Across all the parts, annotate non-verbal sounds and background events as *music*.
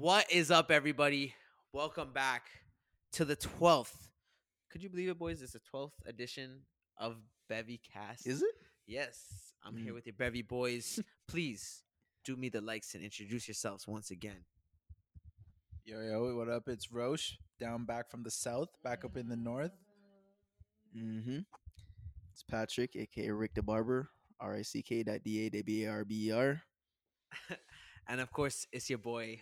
What is up, everybody? Welcome back to the 12th. Could you believe it, boys? It's the 12th edition of Bevy Cast. Is it? Yes. I'm here Mm. with your Bevy boys. Please do me the likes and introduce yourselves once again. Yo, yo, what up? It's Rosh, down back from the south, back up in the north. Mm-hmm. It's Patrick, aka Rick the Barber, R I C K dot D A B A R B E R. *laughs* and of course, it's your boy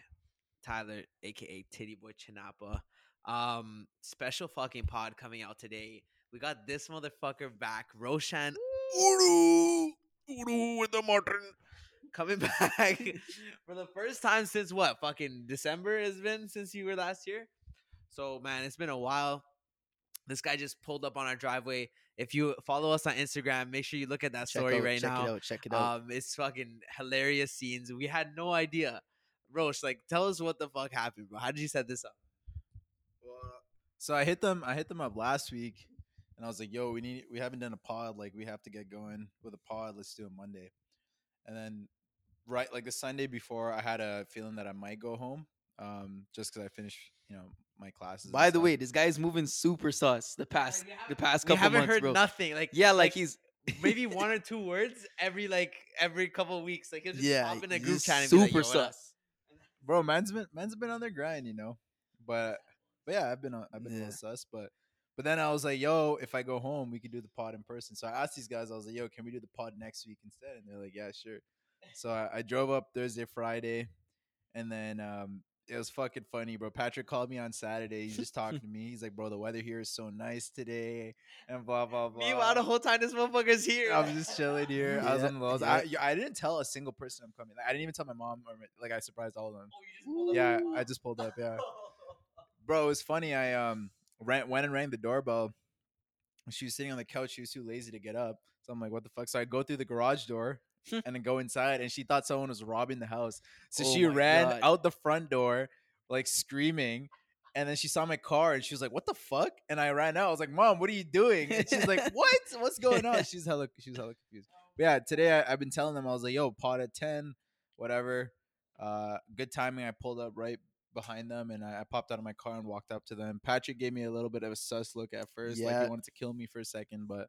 Tyler, aka Titty Boy Chinapa. Um, special fucking pod coming out today. We got this motherfucker back, Roshan Uru, Uru with the Martin, coming *laughs* back for the first time since what? Fucking December has been since you were last year. So man, it's been a while. This guy just pulled up on our driveway. If you follow us on Instagram, make sure you look at that Check story out, right check now. it out. Check it out. Um, it's fucking hilarious scenes. We had no idea. Rosh, like, tell us what the fuck happened, bro. How did you set this up? Well, So I hit them. I hit them up last week, and I was like, "Yo, we need. We haven't done a pod. Like, we have to get going with a pod. Let's do it Monday." And then, right, like the Sunday before, I had a feeling that I might go home, um, just because I finished, you know, my classes. By the stuff. way, this guy is moving super sus the past we the haven't- past We haven't months, heard bro. nothing. Like, Yeah, like, he's maybe *laughs* one or two words every like every couple weeks. Like, he'll just Yeah, pop in a he's group chat and be like, super Yo, what sus. Bro, man's been man's been on their grind, you know. But but yeah, I've been on, I've been a little sus, but but then I was like, yo, if I go home, we could do the pod in person. So I asked these guys, I was like, yo, can we do the pod next week instead? And they're like, yeah, sure. So I, I drove up Thursday, Friday, and then um it was fucking funny, bro. Patrick called me on Saturday. He's just talking *laughs* to me. He's like, bro, the weather here is so nice today, and blah blah blah. Meanwhile, the whole time this motherfucker's here. I was just chilling here. I was Yeah, on the lows. yeah. I, I didn't tell a single person I'm coming. Like, I didn't even tell my mom or like I surprised all of them. Oh, you just pulled up Yeah, I just pulled up. Yeah, *laughs* bro, it was funny. I um ran, went and rang the doorbell. She was sitting on the couch. She was too lazy to get up. So I'm like, what the fuck? So I go through the garage door *laughs* and then go inside, and she thought someone was robbing the house. So Oh she ran God. out the front door, like screaming. And then she saw my car and she was like, "What the fuck?" And I ran out. I was like, "Mom, what are you doing?" And she's like, *laughs* "What? What's going on?" *laughs* She's hella, she's hella confused. But yeah, today I, I've been telling them I was like, "Yo, pot at ten, whatever." Uh, good timing. I pulled up right behind them and I, I popped out of my car and walked up to them. Patrick gave me a little bit of a sus look at first, like he wanted to kill me for a second, but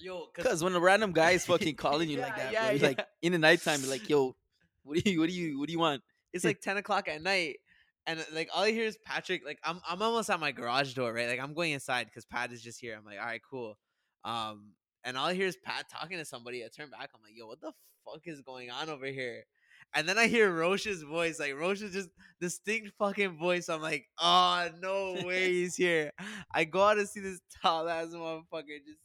Yo, because when a random guy is fucking *laughs* calling you like that, yeah, bro, yeah. like in the nighttime, you're like, *laughs* yo, what do you, what do you, what do you want? it's like 10 o'clock at night and uh, like all I hear is Patrick like I'm I'm almost at my garage door right? Like I'm going inside because Pat is just here. I'm like all right cool. Um and all I hear is Pat talking to somebody. I turn back I'm like yo what the fuck is going on over here? And then I hear Rosh's voice like Rosh's just distinct fucking voice. I'm like oh no *laughs* way he's here. I go out to see this tall ass motherfucker just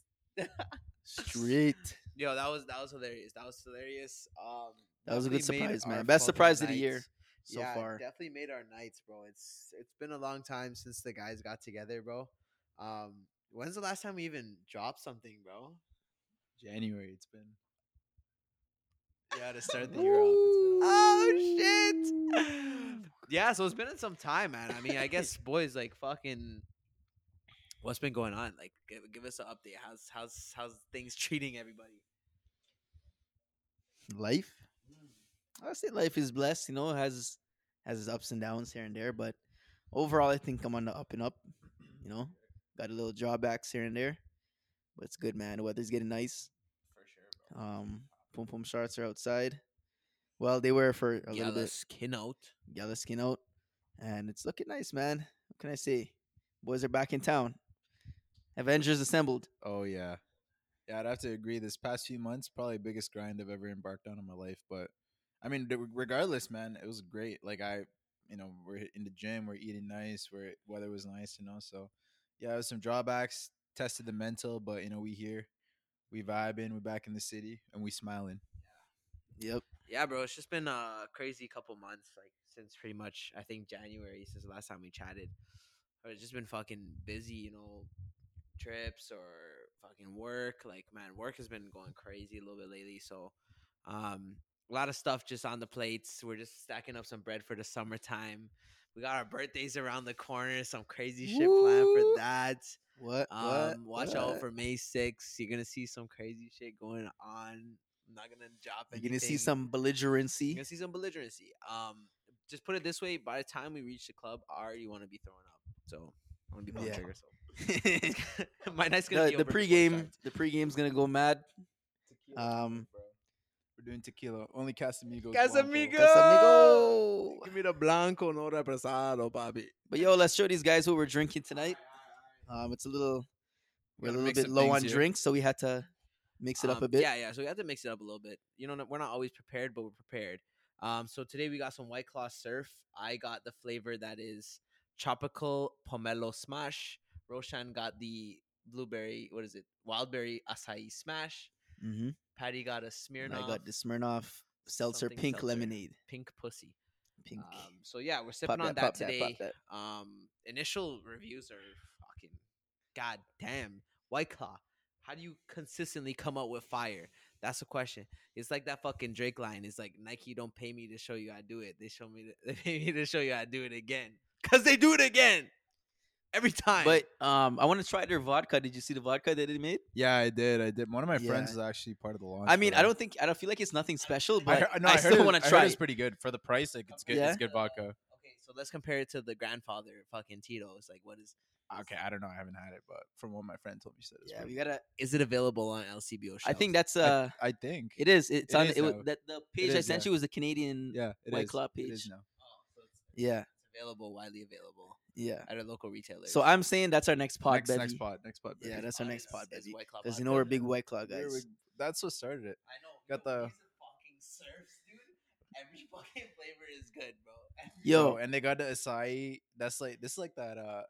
Straight. *laughs* yo that was that was hilarious that was hilarious um That was a good surprise, man. Best fucking surprise of the year so yeah, far. Definitely made our nights, bro. It's it's been a long time since the guys got together, bro. Um, when's the last time we even dropped something, bro? January it's been. Yeah, to start the year off. Been Oh shit! yeah, so it's been in some time, man. I mean, I *laughs* guess boys like fucking. What's been going on? Like, give, give us an update. How's how's how's things *laughs* treating everybody? life. I would say life is blessed. You know, it has has its ups and downs here and there, but overall, I think I'm on the up and up. You know, got a little drawbacks here and there, but it's good, man. The weather's getting nice. For sure, bro. Um, pum pum shorts are outside. Well, they were for a little bit. skin out. Yellow skin out, and it's looking nice, man. What can I say? Boys are back in town. Avengers assembled. Oh yeah, yeah. I'd have to agree. This past few months, probably biggest grind I've ever embarked on in my life. But I mean, regardless, man, it was great. Like I, you know, we're in the gym, we're eating nice, where weather was nice, you know. So yeah, there was some drawbacks. Tested the mental, but you know, we here, we vibing, we back in the city, and we smiling. Yeah. Yep. Yeah, bro. It's just been a crazy couple months, like since pretty much I think January since the last time we chatted. It's just been fucking busy, you know, trips or fucking work. Like, man, work has been going crazy a little bit lately. So, um, a lot of stuff just on the plates. We're just stacking up some bread for the summertime. We got our birthdays around the corner. Some crazy shit planned for that. What? Um, what? watch out for May 6th. You're gonna see some crazy shit going on. I'm not gonna drop it. You're gonna see some belligerency. You're gonna see some belligerency. Um, just put it this way: by the time we reach the club, I already want to be throwing up. So I'm gonna be pulling Yeah. trigger. So *laughs* my night's gonna the, be the over before pregame, the pregame's gonna go mad. Tequila, Um, bro. We're doing tequila. Only Casamigos. Casamigo! Blanco. Casamigo. Give me the blanco, no represado, papi. But yo, let's show these guys what we're drinking tonight. Um, it's a little, we're a little bit low on here. drinks, so we had to mix it up Um, a bit. Yeah, yeah. So we had to mix it up a little bit. You know, we're not always prepared, but we're prepared. Um, so today we got some White Claw Surf. I got the flavor that is tropical pomelo smash. Roshan got the blueberry. What is it? Wildberry acai smash. Mm-hmm. Patty got a Smirnoff I got the Smirnoff seltzer pink seltzer. lemonade. pink pussy. Pink. Um, so yeah, we're pop sipping on that, that, pop that, today. that. Um, initial reviews are fucking god damn. White Claw. How do you consistently come up with fire? That's the question. It's like that fucking Drake line. It's like Nike don't pay me to show you how to do it. They show me to, *laughs* they pay me to show you how to do it again. Cause they do it again. Every time. But um, I want to try their vodka. Did you see the vodka that they made? Yeah, I did. I did. One of my friends is actually part of the launch. I mean, I don't think I don't feel like it's nothing special, I, but heard, no, I, I, still want I to try. It's pretty good for the price. Like it's good. Yeah? It's good vodka. okay, so let's compare it to the grandfather fucking Tito's. Like what is Okay, I don't know. I haven't had it, but from what my friend told me, said it's Yeah, we gotta. is it available on LCBO shelves? I think that's good. I- uh, I, think. it is. It's It on. is It was that the page I sent yeah. you was the Canadian. yeah, it White is. Claw It is page. now. Oh, so it's, Yeah, it's available, widely available yeah. at a local retailer. So I'm saying that's our next pod, next, Bevy. next pod. Next pod. Yeah, baby. that's our next pod, is Bevy. White Claw Because you know we're big White Claw guys. we're- that's what started it. I know. Got the- fucking surfs, dude. Every *laughs* fucking flavor is good, bro. Every- Yo, Bro, and they got the acai. That's like this is like that uh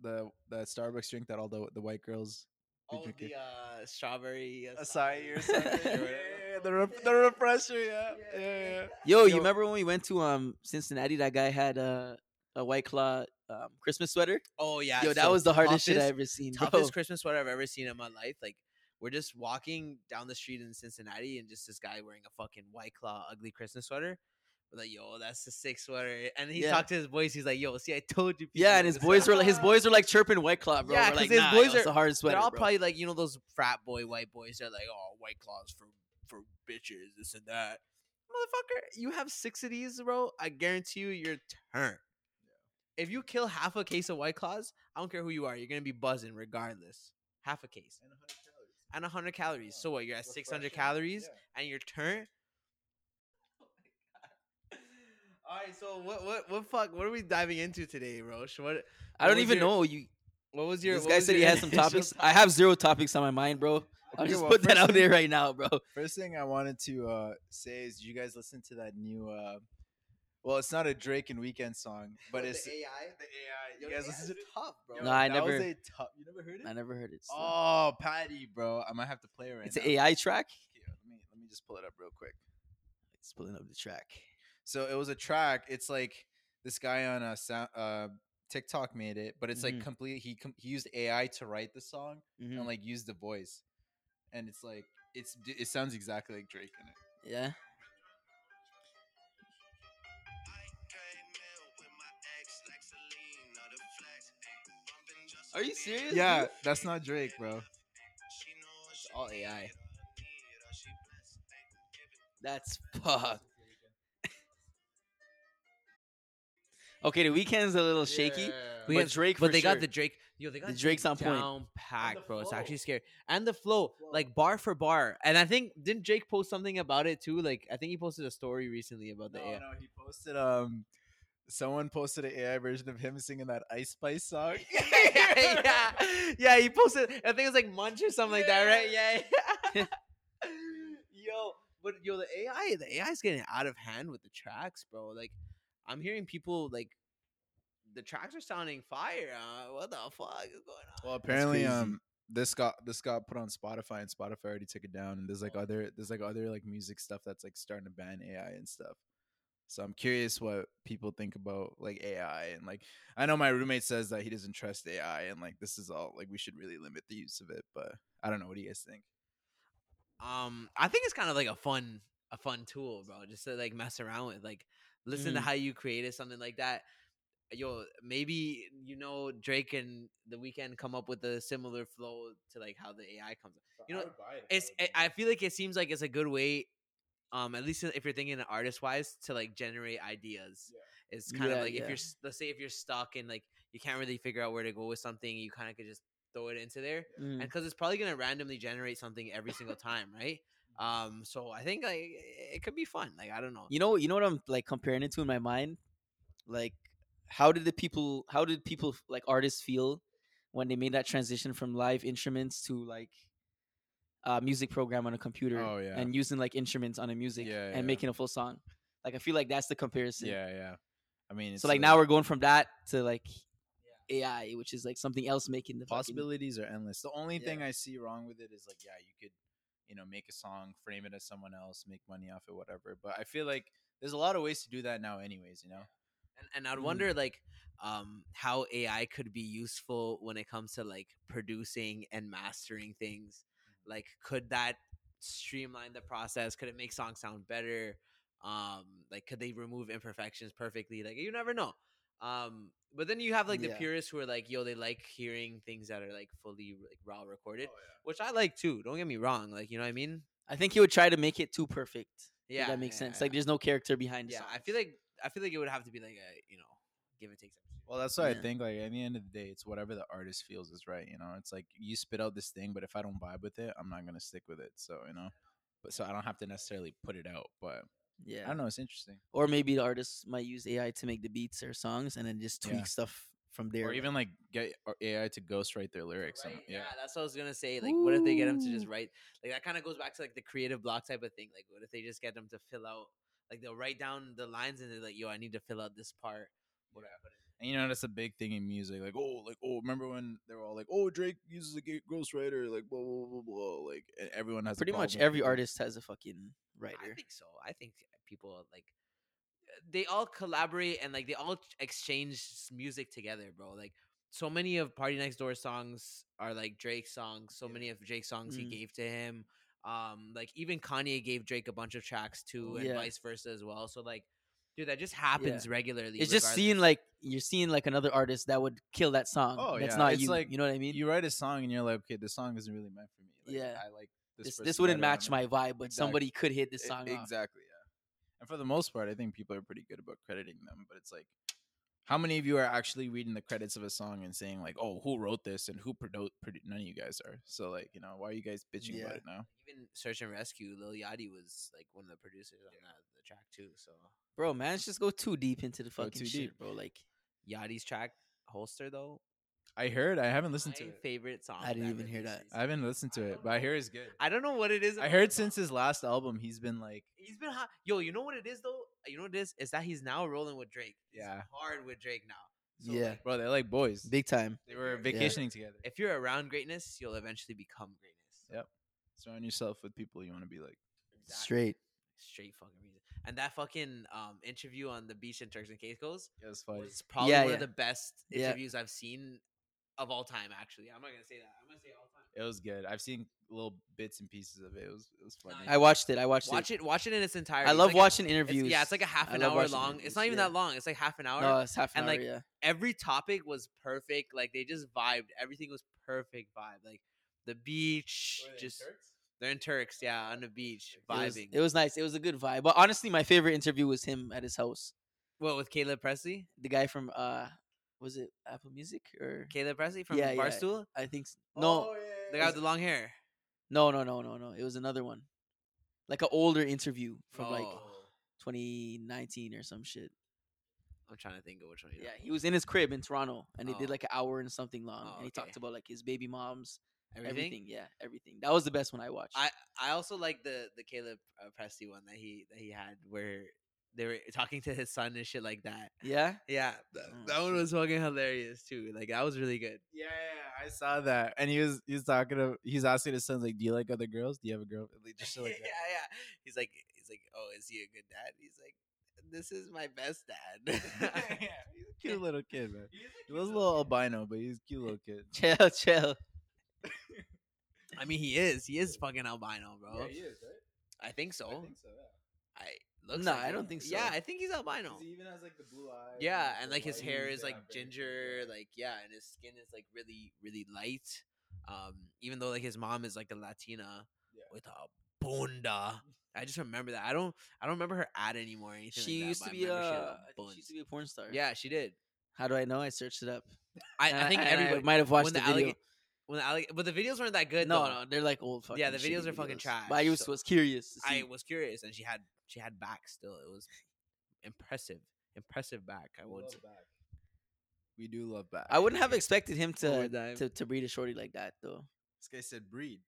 the the Starbucks drink that all the the white girls be oh, the uh, strawberry acai or something. *laughs* or yeah, whatever. yeah, the re- the refresher. Yeah, yeah, yeah. Yo, you remember when we went to um Cincinnati? That guy had a a White Claw um, Christmas sweater. Oh yeah. Yo, that was the hardest shit I toughest- ever seen, bro. toughest Christmas sweater I've ever seen in my life. Like we're just walking down the street in Cincinnati, and just this guy wearing a fucking White Claw ugly Christmas sweater. We're like, yo, that's the sick sweater. And he Yeah. talked to his boys. He's like, yo, see, I told you. Yeah, and his boys sweater." were like, his boys were like chirping White Claw, bro. Yeah, We're 'cause like, his nah, boys yo, are- the hardest sweater, They're all bro. probably like, you know, those frat boy white boys. They're like, oh, White Claws for for bitches, this and that. Motherfucker, you have six of these, bro. I guarantee you, your turn. If you kill half a case of White Claws, I don't care who you are, you're gonna be buzzing regardless. Half a case and 100 calories. So what? You're at 600 calories and your turn. *laughs* *laughs* All right, so what what what fuck? What are we diving into today, Rosh? What I don't even your- know. You what was your? this guy said he had *laughs* some topics. I have zero topics on my mind, bro. I'll Okay, just well, put that out thing- there right now, bro. First thing I wanted to uh, say is, you guys listen to that new? Uh, well, it's not a Drake and Weeknd song, but What, the it's AI. the AI. Yo, You guys AI listen is to it? tough, bro. No, I that was never- a tough- You never heard it? I never heard it. so- Oh, Patty, bro, I might have to play it right it's now. an AI track. Okay, let me let me just pull it up real quick. It's pulling up the track. So it was a track. It's like this guy on a sound, uh, TikTok made it, but it's Mhm. like complete. He com- he used AI to write the song Mhm. and like use the voice, and it's like it's it sounds exactly like Drake in it. Yeah. Are you serious? Yeah, dude? that's not Drake, bro. It's all AI. That's fuck. okay, the Weeknd's a little shaky. We But got- Drake but for they got the Drake. Yo, they got The Drake Drake's on point. down packed, bro. It's actually scary, and the flow, like bar for bar. And I think didn't Drake post something about it too? Like I think he posted a story recently about the No, AI. no, he posted um, someone posted an AI version of him singing that Ice Spice song. *laughs* yeah, yeah. He posted. I think it was like Munch or something like that, right? Yeah. *laughs* yo, but yo, the AI, the AI is getting out of hand with the tracks, bro. Like, I'm hearing people like the tracks are sounding fire. Uh, what the fuck is going on? Well, apparently, um, this got this got put on Spotify, and Spotify already took it down. And there's like Oh. other there's like other like music stuff that's like starting to ban AI and stuff. So I'm curious what people think about like AI and like I know my roommate says that he doesn't trust AI and like this is all like we should really limit the use of it, but I don't know. What do you guys think? um i think it's kind of like a fun a fun tool bro just to like mess around with like listen to Mhm. how you created something like that yo maybe you know drake and the Weeknd come up with a similar flow to like how the ai comes up You know, it's I- i feel like it seems like it's a good way um, at least if you're thinking artist wise, to like generate ideas. It's kind Yeah, of like if you're let's say if you're stuck and like you can't really figure out where to go with something, you kind of could just throw it into there, Mm. and because it's probably gonna randomly generate something every single time, right? *laughs* Um, so I think like it could be fun. Like I don't know. You know, you know what I'm like comparing it to in my mind. Like, how did the people? How did people like artists feel when they made that transition from live instruments to like uh, music program on a computer Oh, yeah. and using like instruments on a music Yeah, and yeah. making a full song? Like, I feel like that's the comparison. Yeah, yeah. I mean, it's So like now we're going from that to like AI, which is like something else making the fucking- possibilities are endless. The only thing I see wrong with it is like, yeah, you could, you know, make a song, frame it as someone else, make money off it, whatever. But I feel like there's a lot of ways to do that now, anyways. You know. and, and I'd wonder like um how AI could be useful when it comes to like producing and mastering things. Like could that streamline the process? Could it make songs sound better? Um like could they remove imperfections perfectly? Like you never know. Um but then you have like the Yeah. purists who are like yo they like hearing things that are like fully like raw Oh, recorded, which I like too. Don't get me wrong, like you know what I mean? I think he would try to make it too perfect. Yeah, Yeah. that makes sense. yeah, Like, there's no character behind. Yeah, I feel like I feel like it would have to be like a, you know, give and take. Well, that's what Yeah. I think. Like at the end of the day, it's whatever the artist feels is right. You know, it's like you spit out this thing, but if I don't vibe with it, I'm not gonna stick with it. So you know, but so I don't have to necessarily put it out. But yeah. I don't know. It's interesting. Or maybe the artist might use AI to make the beats or songs and then just tweak Yeah. stuff from there. Or even like get AI to ghostwrite their lyrics. and- Right? yeah. that's what I was gonna say. Like, what if they get them to just write? Like, that kind of goes back to like the creative block type of thing. Like, what if they just get them to fill out? Like, they'll write down the lines and they're like, "Yo, I need to fill out this part." Whatever. do I put in? And you know that's a big thing in music. Like oh, like oh, remember when they were all like, oh, Drake uses a ga- ghostwriter, like blah blah blah blah. Like and everyone has a Pretty much every with artist has a fucking writer. I think so. I think people like they all collaborate and like they all exchange music together, bro. Like so many of PartyNextDoor songs are like Drake songs. So many of Drake's songs he Mm. gave to him. Um, like even Kanye gave Drake a bunch of tracks too, and Yeah. vice versa as well. So like, dude, that just happens regularly. It's just seeing like you're seeing like another artist that would kill that song. Oh, that's yeah, not it's you. like you know what I mean? You write a song and you're like, okay, this song isn't really meant for me. Like, Yeah. I like this. this this wouldn't match my vibe, but Exactly. somebody could hit this song off. exactly, yeah. And for the most part, I think people are pretty good about crediting them. But it's like, how many of you are actually reading the credits of a song and saying like, oh, who wrote this and who produced? Produ-? None of you guys are. So like, you know, why are you guys bitching Yeah. about it now? even Search and Rescue, Lil Yachty was like one of the producers on that the track too. So Bro, man, just go too deep into the fucking too shit, deep. bro. Like Yachty's track Holster though, I heard. I haven't listened to it. favorite song. I didn't even hear that. recently. I haven't listened to it, but I hear it's good. I don't know what it is. I heard that since his last album, he's been like, he's been hot. Yo, you know what it is though? You know what it is? Is that he's now rolling with Drake. He's Yeah. hard with Drake now. So, Yeah. like, bro, they're like boys. big time. They were Yeah. vacationing together. if you're around greatness, you'll eventually become greatness. Yep. Surround yourself with people you want to be like. Exactly. Straight. Straight fucking reason. And that fucking um interview on the beach in Turks and Caicos it it's funny. was probably Yeah, one yeah. of the best Yeah. interviews I've seen of all time. Actually, I'm not gonna say that. I'm gonna say all time. It was good. I've seen little bits and pieces of it. It was it was funny. I watched it. I watched Watch it. Watch it in its entirety. I It's love like a- watching it's- interviews. yeah, it's like a half I an love hour watching long. interviews, It's not even yeah. that long. It's like half an hour. No, it's half an And, hour. like, yeah. every topic was perfect. Like they just vibed. Everything was perfect vibe. Like the beach, just they're in Turks, yeah, on the beach, It was, vibing. it was nice. It was a good vibe. But honestly, my favorite interview was him at his house. what with Caleb Pressley? The guy from uh, was it Apple Music or Caleb Pressley from Yeah, yeah. Barstool. I think s- no, The guy with the long hair. no, no, no, no, no. It was another one, like an older interview from like Oh, 2019 or some shit. I'm trying to think of which one. Yeah, he was in his crib in Toronto, and they did Oh. like an hour and something long, Oh, and he okay. talked about like his baby moms, about. everything. Yeah, everything. That was the best one I watched. I I also like the the Caleb uh, Pressley one that he that he had where they were talking to his son and shit like that. yeah, Yeah, that, Oh, that one was fucking hilarious too. Like that was really good. Yeah, yeah, I saw that, and he was he was talking to he's asking his son like, "Do you like other girls? Do you have a girl?" Like, just *laughs* like yeah, that. yeah. He's like, he's like, oh, is he a good dad? He's like, this is my best dad. yeah, he's a cute little kid, man. He was a little albino, but he's a cute little kid. chill, chill. I mean, he is. He is fucking albino, bro. He is, right? I think so. I, so. looks Nah, like I don't think so. Yeah, I think he's albino. He even has like the blue eyes. Yeah, and like his hair is like ginger, like yeah, and his skin is like really, really light. Um, even though like his mom is like a Latina Yeah. with a bunda. I just remember that. I don't. I don't remember her ad anymore. Or anything She like that, used but to be a. remember she had I think buns. She used to be a porn star. Yeah, she did. How do I know? I searched it up. I, I think and everybody might have watched the, the video. allega- when the alleg- but the videos weren't that good. no, though. no, they're like old fucking. Yeah, the videos shitty are fucking videos. But I trash, was, so- was curious. I was curious, and she had she had back still. It was impressive, impressive back. I would. say. We do love back. I wouldn't have expected him to, to to breed a shorty like that though. This guy said breed.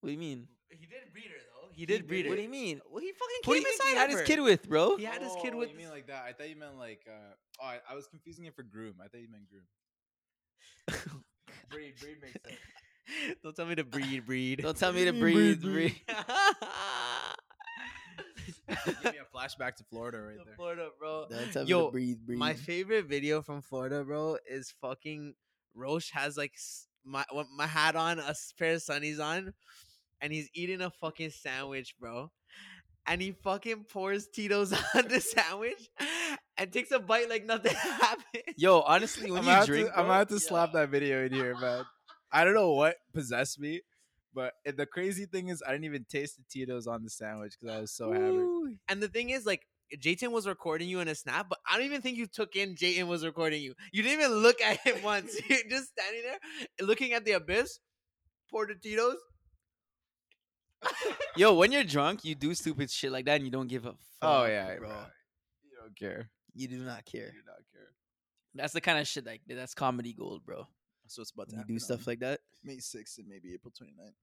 What do you mean? He did breed her though. He did breed her. What do you mean? Well, he fucking Who do came you think he had of his kid with, bro? He had his kid Oh, with. You mean like that? I thought you meant like. uh Oh, I, I was confusing it for groom. I thought you meant groom. *laughs* breed, breed makes sense. *laughs* Don't tell me to breed, breed. Don't tell me to *laughs* breathe, breathe. Give me a flashback to Florida right there. Florida, bro. Don't tell me to breathe, breathe. My favorite video from Florida, bro, is fucking Rosh has like s- my my hat on, a pair of sunnies on, and he's eating a fucking sandwich, bro. And he fucking pours Tito's on the sandwich and takes a bite like nothing *laughs* happened. Yo, honestly, when I'm you gonna have drink, I'm bro, gonna have to slap that video in here, man. I don't know what possessed me, but the crazy thing is, I didn't even taste the Tito's on the sandwich because I was so hammered. Ooh. And the thing is, like, Jayton was recording you in a snap, but I don't even think you took in Jayton was recording you. You didn't even look at him *laughs* once. *laughs* You're just standing there looking at the abyss, pour the Tito's. Yo, when you're drunk, you do stupid shit like that, and you don't give a oh, fuck. Oh yeah, bro. bro. You don't care. You do not care. You do not care. That's the kind of shit like that's comedy gold, bro. So it's about When you do stuff like that. May 6th and maybe April 29th.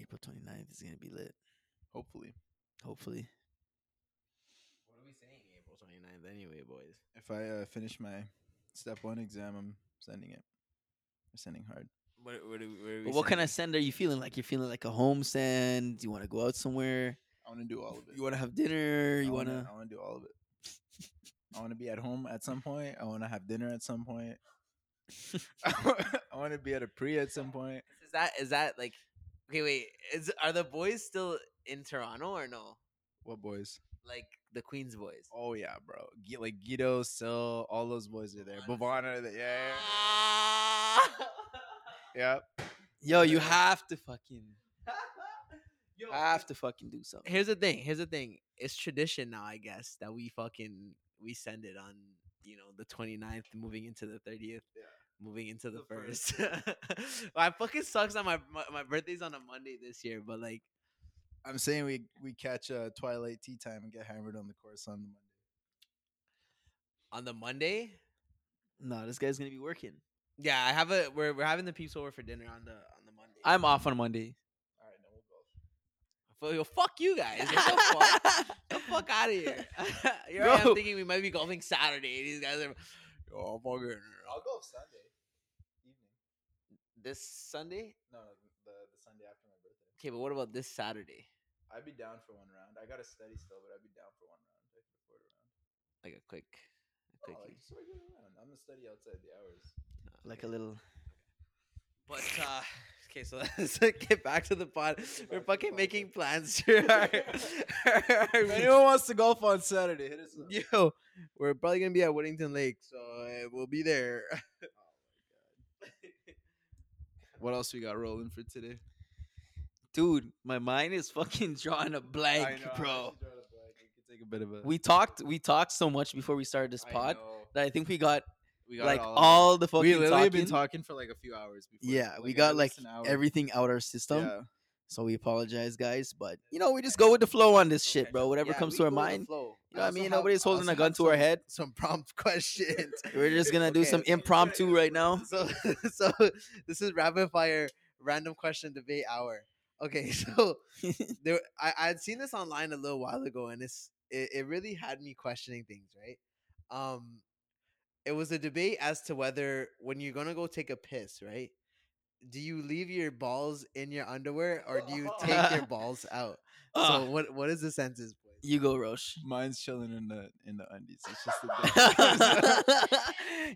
April 29th is gonna be lit. Hopefully, Hopefully. What are we saying? April 29th, anyway, boys. if I uh, finish my step one exam, I'm sending it. I'm sending hard. What, what, are we- what, are we But what kind of send are you feeling? Like you're feeling like a home send? You want to go out somewhere? I want to do all of it. You want to have dinner? You want wanna- I want to do all of it. I want to be at home at some point. I want to have dinner at some point. *laughs* I want to be at a pre at some point. Is that is that like? Okay, wait. Is are the boys still in Toronto or no? What boys? Like the Queens boys. Oh yeah, bro. Gu- Like Guido, Sil, all those boys are there. Bavana, are there. yeah, Ah! yeah. *laughs* Yo, you have to fucking Yo, have to fucking do something. here's the thing. Here's the thing. It's tradition now, I guess, that we fucking we send it on you know the 29th, moving into the 30th. Yeah. Moving into the, The first. I *laughs* fucking sucks on my, my my birthday's on a Monday this year, but like I'm saying we we catch uh, Twilight tee time and get hammered on the course on the Monday. on the Monday, No, this guy's gonna be working. yeah, I have a we're we're having the peeps over for dinner on the on the Monday. I'm off on Monday. All right, no, we'll go. Fuck- yo, fuck you guys. Get the *laughs* fuck, the fuck out of here. Here I am thinking we might be golfing Saturday. These guys are oh fucking I'll go Sunday evening. this Sunday. No, no, the the Sunday after my birthday. Okay, but what about this Saturday? I'd be down for one round. I got to study still, but I'd be down for one round. I could afford a round. Like a quick, a Oh, like quickie. just a regular round. I'm gonna study outside the hours. Like a little. But uh okay, so *laughs* let's get back to the pod. We're back to the fucking making plans *laughs* our *laughs* If anyone wants to golf on Saturday, hit us up. Yo, we're probably gonna be at Whittington Lake, so uh, we'll be there. What else we got rolling for today? Dude, my mind is fucking drawing a blank, bro. Take a bit of a. We talked we talked so much before we started this I pod know. that I think we got We got like all, all, the fucking We literally talking. been talking for like a few hours. Before, yeah, we got like least an hour. everything out our system. Yeah. So we apologize, guys, but you know we just *laughs* go with the flow on this shit, bro. Whatever Yeah, comes to our go with the mind, you know what I mean. have- Nobody's holding a gun to our head. Some prompt *laughs* questions. *laughs* We're just gonna do some impromptu right now. So, so this is rapid fire random question debate hour. Okay, so there, I I had seen this online a little while ago, and it's it, it really had me questioning things. Right, um, it was a debate as to whether when you're gonna go take a piss, right, do you leave your balls in your underwear or do you take your *laughs* balls out? So what what is the sentence, boys? you go, Rosh. Mine's chilling in the in the undies. It's just the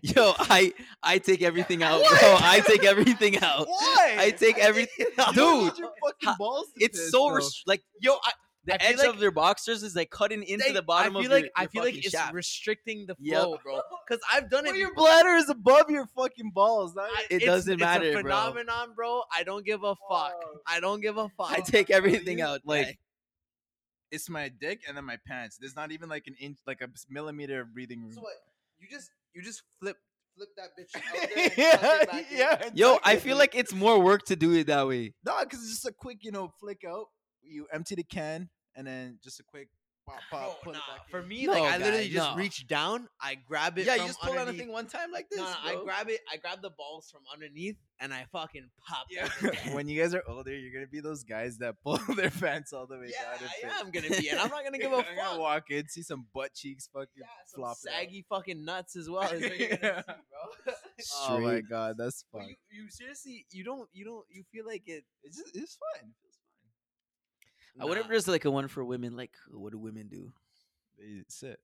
*laughs* Yo, I I take *laughs* everything out, What? bro. I take everything out. Why? I take everything, out. Dude, your fucking balls. It's piss, so bro. rest- like yo, I the edge like- of their boxers is like cutting into They- the bottom I feel of like your, I feel like it's shaft. restricting the Yep. flow, bro. Because I've done it. Your before. bladder is above your fucking balls. Not I- It doesn't it's matter, a bro. phenomenon, bro. I don't give a fuck. Oh. I don't give a fuck. I take everything out. like, Like it's my dick and then my pants. There's not even like an inch, like a millimeter of breathing room. So what? You just you just flip flip that bitch *laughs* yeah, yeah. yo, I feel like it's more work to do it that way. no, because it's just a quick, you know, flick out. You empty the can and then just a quick pop, *sighs* pop, Bro, pull nah, it back for in. me, No, like I literally just no. reach down, I grab it. Yeah, you just pull on a thing one time like this. No, no, I grab it. I grab the balls from underneath and I fucking pop. Yeah. *laughs* when you guys are older, you're gonna be those guys that pull *laughs* their pants all the way yeah, down. and fit. I am gonna be, and I'm not gonna *laughs* give a I'm gonna fuck. walk in, see some butt cheeks fucking Yeah, some flopping. out. saggy fucking nuts as well. Is what you're Yeah. see, bro. Oh my god, that's But fun. you, you seriously, you don't, you don't, you feel like it. It's just it's fun. Fine. I wonder if there's like a one for women. Like, what do women do? They sit.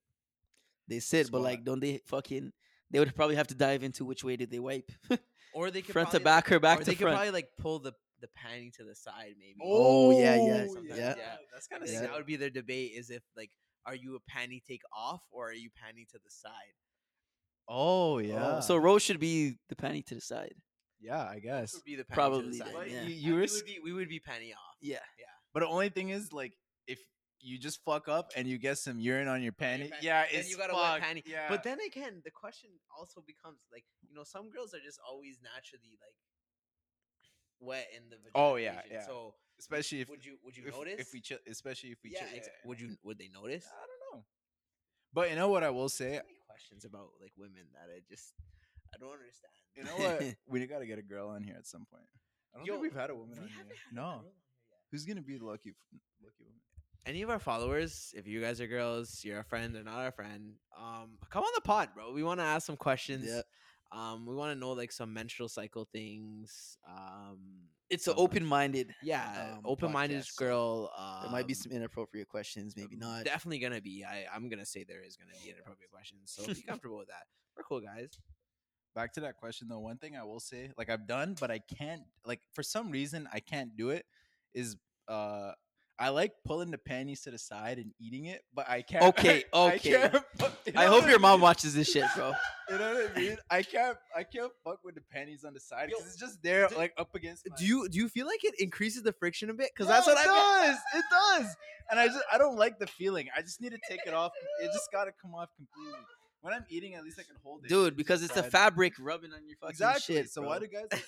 They sit, but like, don't they fucking? They would probably have to dive into which way did they wipe, *laughs* or they could front to back or back or to they could probably like pull the the panty to the side, maybe. Oh, yeah, yeah, yeah. yeah. That's kind of Yeah. that would be their debate: is if like, are you a panty take off or are you panty to the side? Oh Oh, yeah. so Rose should be the panty to the side. yeah, I guess. would be the panty Probably to the side. yeah. you, you we would be we would be panty off. Yeah. Yeah. But the only thing is like if you just fuck up and you get some urine on your panty, yeah, it's you got a wet fucked, panty. Yeah. But then again, the question also becomes like, you know, some girls are just always naturally like wet in the vagina. Oh, yeah, region. yeah. So especially if would you would you if, notice? if we chill, especially if we yeah, chill, ex- would you would they notice? I don't know. But you know what I will say. So questions about like women that I just I don't understand. You know what? we gotta get a girl on here at some point. I don't Yo, think we've had a woman We on here. No. Girl on here yet. Who's gonna be the lucky lucky woman? any of our followers, if you guys are girls, you're a friend or not a friend, um, come on the pod, bro. We want to ask some questions. Yeah. Um, we want to know like some menstrual cycle things. Um, It's an open-minded. yeah, um, open-minded podcast. girl. Um, There might be some inappropriate questions, maybe not. Definitely gonna be. I I'm gonna say there is gonna be inappropriate questions. So be *laughs* comfortable with that. We're cool guys. Back to that question though, one thing I will say, like I've done, but I can't like for some reason I can't do it, is uh I like pulling the panties to the side and eating it, but I can't. Okay, *laughs* I okay. fu- you I know hope what your mom watches this shit, bro. *laughs* You know what I mean? I can't. I can't fuck with the panties on the side because it's just there, do- like up against. my- Do you do you feel like it increases the friction a bit? Because that's what it I does. It does. And I just I don't like the feeling. I just need to take it off. It just *laughs* gotta come off completely. When I'm eating, at least I can hold it. Dude, because it's the fabric rubbing on your fucking Exactly. shit. so bro. why do guys? Like,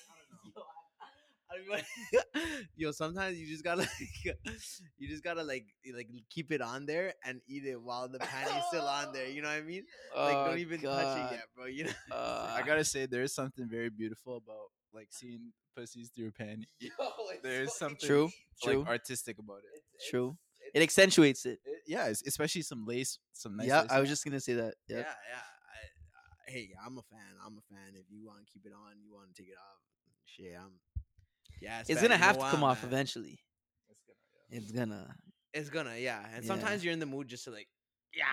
I don't know. I don't know. Yo, sometimes you just gotta *laughs* like, you just gotta like like keep it on there and eat it while the panty's still on there. You *laughs* know what I mean? Like Oh, don't even touch it yet, bro. You know? *laughs* Uh, I gotta say, there is something very beautiful about like seeing pussies through a panty. Yo, There's fucking something True, like true. artistic about it. It's, True. it's- it accentuates it. It- yeah, especially some lace, some nice. yeah, lace I was just gonna say that. yeah, Yeah. yeah. I, I, hey, I'm a fan. I'm a fan. If you want to keep it on, you want to take it off. Shit, I'm. Yeah, It's bad. gonna have to come I'm off mad. eventually. It's gonna- yeah. It's gonna. It's gonna, yeah. And Yeah. sometimes you're in the mood just to like, yeah.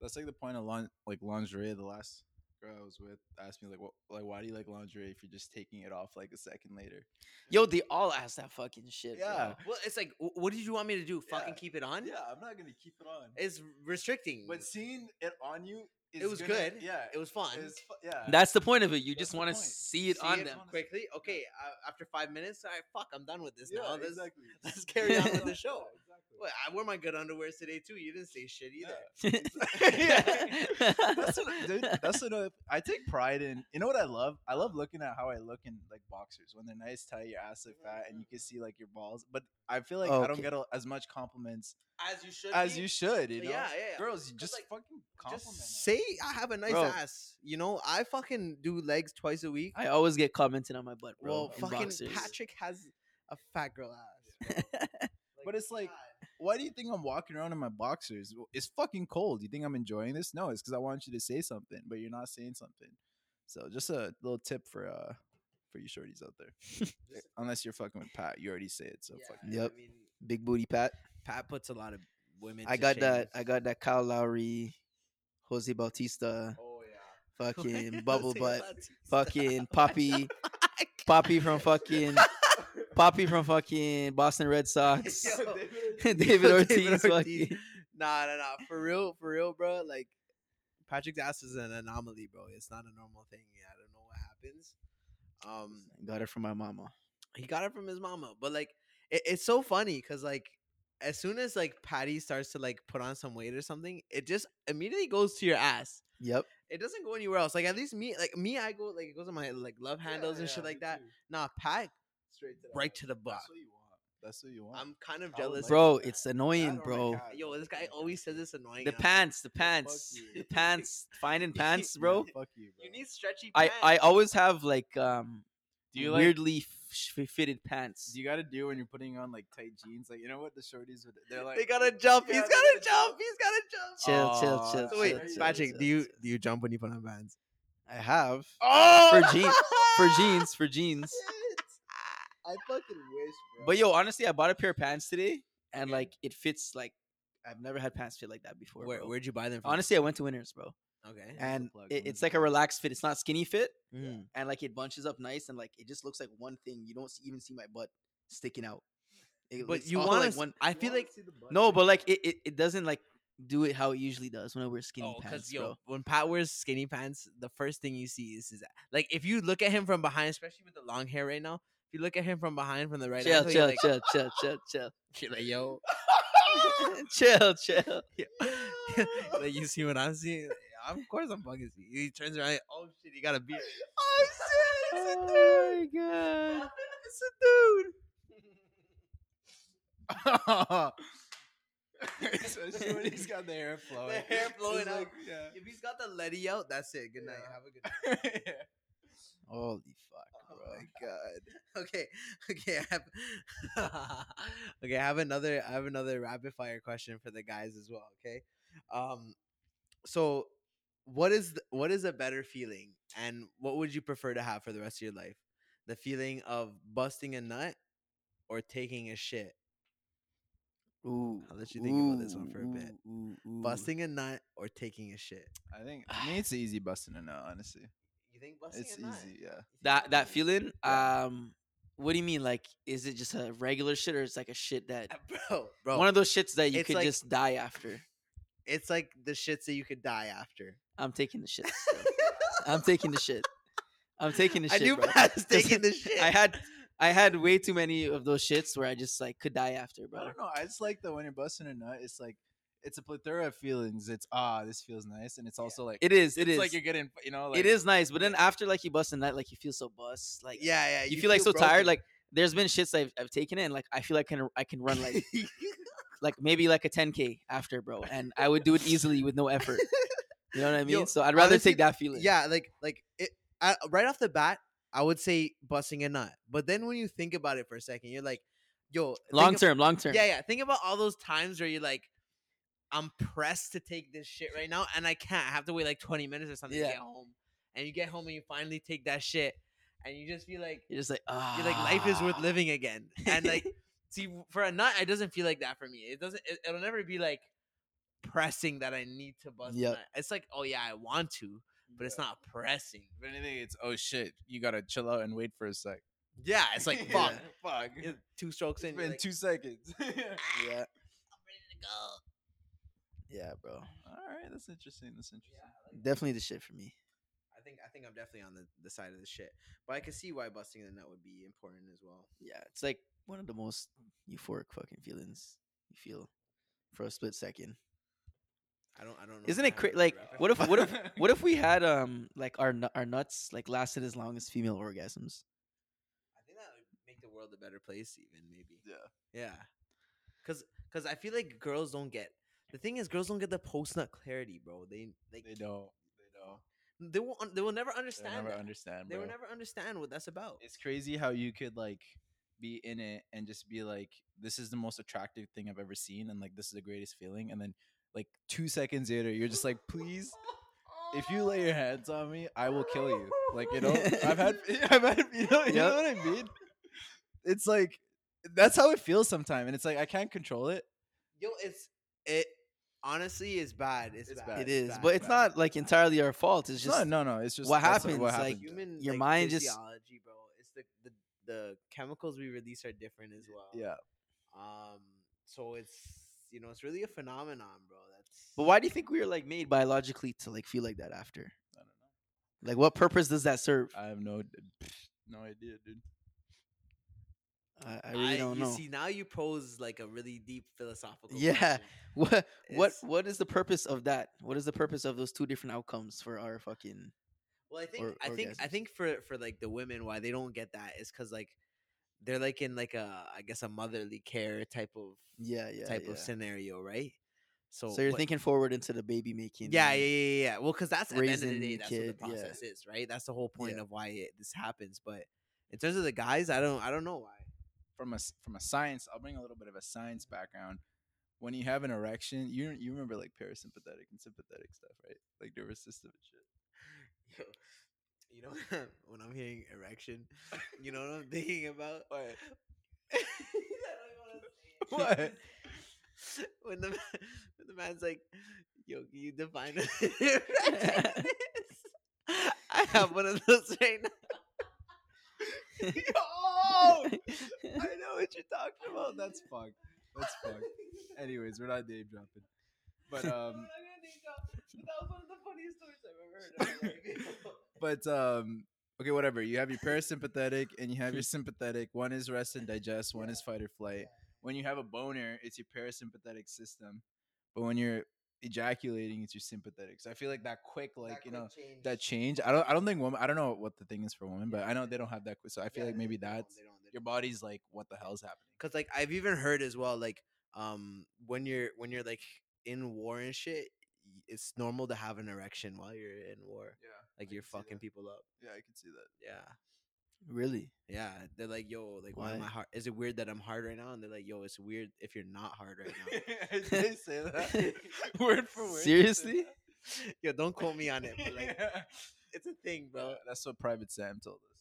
That's like the point of lin- like lingerie. The last girl I was with asked me like, "What? Like, why do you like lingerie if you're just taking it off like a second later?" Yo, they all ask that fucking shit. bro. Yeah. Well, it's like, what did you want me to do? Fucking Yeah. keep it on? Yeah, I'm not gonna keep it on. It's restricting. But seeing it on you, is it was gonna- good. Yeah, it was fun. it's fu- yeah. That's the point of it. You That's just the want to point. see it See on it them. quickly. Okay, uh, after five minutes, I fuck, I'm done with this yeah, now. Let's, exactly. *laughs* let's carry *laughs* on with the Yeah, show. Exactly. What, I wore my good underwears today too. You didn't say shit either. *laughs* *laughs* that's what, dude, that's what I, I take pride in. You know what I love? I love looking at how I look in like boxers when they're nice, tight, your ass look fat, and you can mm-hmm. see like your balls. But I feel like I don't get a, as much compliments As you should. as be. you should. You know, Yeah, yeah, yeah. girls, you 'Cause, just like, fucking compliment. Just say I have a nice Bro. ass. You know, I fucking do legs twice a week. I always get commented on my butt, bro. well, fucking boxers. Patrick has a fat girl ass. *laughs* But it's like- God. Why do you think I'm walking around in my boxers? It's fucking cold. You think I'm enjoying this? No, it's because I want you to say something, but you're not saying something. So just a little tip for uh for you shorties out there. *laughs* Unless you're fucking with Pat, you already say it. So Yeah, fuck. I Yep. mean, Big booty Pat. Pat puts a lot of women. I to got shame. that. I got that. Kyle Lowry, Jose Bautista, Oh yeah. fucking *laughs* bubble butt, Bautista. fucking *laughs* Poppy, Poppy from fucking Poppy from fucking Boston Red Sox. *laughs* Yo, *laughs* *laughs* David Ortiz. Ortiz. fucking- Nah, nah, nah. For real, for real, bro. Like Patrick's ass is an anomaly, bro. It's not a normal thing. I don't know what happens. Um, Got it from my mama. he got it from his mama, but like it, it's so funny because like as soon as like Patty starts to like put on some weight or something, it just immediately goes to your ass. Yep. It doesn't go anywhere else. Like at least me, like me, I go like it goes on my like love handles and shit like that. Nah, Pat, Straight to the right house. to the butt. That's what you want. That's what you want. I'm kind of jealous, Bro, that. it's annoying, That or my bro. cat. Yo, this guy always says it's annoying. The and I'm like, pants, the pants, the pants, *laughs* finding Yeah, pants, Yeah, bro. fuck you, bro. You need stretchy I pants. I I always have like um Do you like? weirdly f- fitted pants. You gotta do when you're putting on like tight jeans? Like you know what the shorties would? They're like they gotta jump. He's gotta gotta jump. jump. He's gotta jump. Chill, chill, chill, So wait, chill, chill, Patrick, chill, do you chill. do you jump when you put on pants? I have oh for jeans, for jeans, for jeans. *laughs* I fucking wish, bro. But yo, honestly, I bought a pair of pants today, and Okay. like it fits like I've never had pants fit like that before. Where, bro. where'd you buy them from? Honestly, I went to Winners, bro, okay. And it, it's like a relaxed fit. It's not skinny fit, Mm. and like it bunches up nice, and like it just looks like one thing. You don't s- even see my butt sticking out. It- But you want like one. I feel like No, but like it, it, it doesn't like do it how it usually does when I wear skinny oh, pants, yo, bro. when Pat wears skinny pants, the first thing you see is his. Like if you look at him from behind, especially with the long hair right now, if you look at him from behind from the right Chill, angle, chill, like, chill, ah! chill, chill, chill, *laughs* you're like, yo, *laughs* chill, chill. *laughs* like you see what I'm seeing. Of course I'm fucking see. He turns around. like, Oh shit, he got a beard. Oh shit! It's a dude. Oh my god. It's a dude. Especially when he's got the hair flowing. The hair flowing out. like, yeah. If he's got the letty out, that's it. Good night. Yeah. Have a good. yeah. Holy Oh my god. *laughs* Okay. *laughs* Okay. I have, *laughs* okay. I have another. I have another rapid fire question for the guys as well. Okay. Um. So, what is the, what is a better feeling, and what would you prefer to have for the rest of your life? The feeling of busting a nut, or taking a shit. Ooh. I'll let you think about this one for a bit. ooh, ooh. Busting a nut or taking a shit. I think for me *sighs* it's easy busting a nut, honestly. You think busting It's a nut? easy, yeah. That that feeling. Yeah. Um, what do you mean? Like, is it just a regular shit, or it's like a shit that *laughs* bro, bro. one of those shits that you could like- just die after? it's like the shits that you could die after. I'm taking the *laughs* shit. still. I'm taking the shit. I'm taking the shit. I shit. knew bro. *laughs* Pat was 'Cause taking the shit. I had I had way too many of those shits where I just like could die after, but I don't know. I just like that when you're busting a nut, it's like it's a plethora of feelings. It's ah, this feels nice, and it's also like It is. It it's is. like you're getting, you know, like it is nice, but then after like you bust a nut, like you feel so bust, like yeah, yeah. you, feel like so tired. broken. Like there's been shits I've, I've taken it, and like I feel like I can I can run like *laughs* like maybe like a 10k after, bro, and I would do it easily with no effort. You know what I mean? Yo, so I'd rather honestly, take that feeling. yeah, like like it. I, right off the bat, I would say busting a nut. But then when you think about it for a second, you're like, yo, think long term, long term. Yeah, yeah. Think about all those times where you're like, I'm pressed to take this shit right now, and I can't. I have to wait like 20 minutes or something Yeah. to get home. And you get home and you finally take that shit, and you just feel like You're just like ah, you're like life is worth living again. And like, *laughs* see, for a nut, it doesn't feel like that for me. It doesn't. It, it'll never be like pressing that I need to bust. Yeah, It's like, oh yeah, I want to, but it's not pressing. If anything, it's oh shit, you gotta chill out and wait for a sec. Yeah, it's like *laughs* fuck. fuck. Two strokes in, It's you're been like, two seconds. *laughs* yeah, I'm ready to go. Yeah, bro. All right, that's interesting. That's interesting. Definitely the shit for me. I think I think I'm definitely on the, the side of the shit, but I can see why busting the nut would be important as well. Yeah, it's like one of the most euphoric fucking feelings you feel for a split second. I don't I don't know. Isn't it I cra- have a like what if what if *laughs* what if we had um like our our nuts like lasted as long as female orgasms? I think that would make the world a better place, even maybe. Yeah. Yeah, because because I feel like girls don't get the thing is girls don't get the post nut clarity, bro. They like They don't. They don't. they won't they will never They'll understand. never that. understand. They will never understand what that's about. It's crazy how you could like be in it and just be like, "This is the most attractive thing I've ever seen," and like, "This is the greatest feeling," and then like two seconds later, you're just like, "Please." If you lay your hands on me, I will kill you. Like you know, I've had, *laughs* *laughs* I've had, you know, you know what I mean. It's like that's how it feels sometimes, and it's like I can't control it. Yo, it's it honestly is bad. It's, It's bad. bad. It is, bad, but it's bad. not like entirely our fault. It's It's just no, no, no. It's just what that's happens, What like, human your like, mind just- bro. It's the, the the chemicals we release are different as well. Yeah. Um. So it's you know it's really a phenomenon, bro. That's. But why do you think we are like made biologically to like feel like that after? I don't know. Like, what purpose does that serve? I have no no idea, dude. I, I really don't you know. See, now you pose like a really deep philosophical. Yeah. question. *laughs* What what It's- what is the purpose of that? What is the purpose of those two different outcomes for our fucking? Well, I think or- I think I think for for like the women why they don't get that is because like they're like in like a I guess a motherly care type of Yeah, yeah, type yeah. of scenario, right? So So you're but- thinking forward into the baby making. Yeah, yeah, yeah, yeah. Well, because that's at the end of the day, that's kid, what the yeah. process is, right? That's the whole point Yeah. of why it, this happens. But in terms of the guys, I don't I don't know why. From a from a science, I'll bring a little bit of a science background. When you have an erection, you you remember like parasympathetic and sympathetic stuff, right? Like nervous system and shit. *laughs* Yo, you know *laughs* when I'm hearing erection, *laughs* you know what I'm thinking about? What? what? When the when the man's like, "Yo, can you define is?" I have one of those right now. Yo, *laughs* I know what you're talking about. That's *laughs* fucked. That's fucked. Anyways, we're not name dropping. But um *laughs* that was one of the funniest stories I've ever heard. but um okay, whatever. You have your parasympathetic and you have your sympathetic. One is rest and digest, one is fight or flight. When you have a boner, it's your parasympathetic system. But when you're ejaculating, it's your sympathetic. So I feel like that quick, like, you know, that change. I don't I don't think women I don't know what the thing is for women, but I know they don't have that quick. So I feel like maybe that's your body's like, what the hell's happening? because like I've even heard as well, like um when you're when you're like in war and shit, it's normal to have an erection while you're in war. Yeah. Like I you're fucking people up. Yeah, I can see that. Yeah. Really? Yeah. They're like, yo, like why am I hard? Is it weird that I'm hard right now? And they're like, yo, it's weird if you're not hard right now. *laughs* They *laughs* say that? *laughs* word for word. Seriously? yo, don't quote me on it, but like Yeah. it's a thing, bro. That's what Private Sam told us.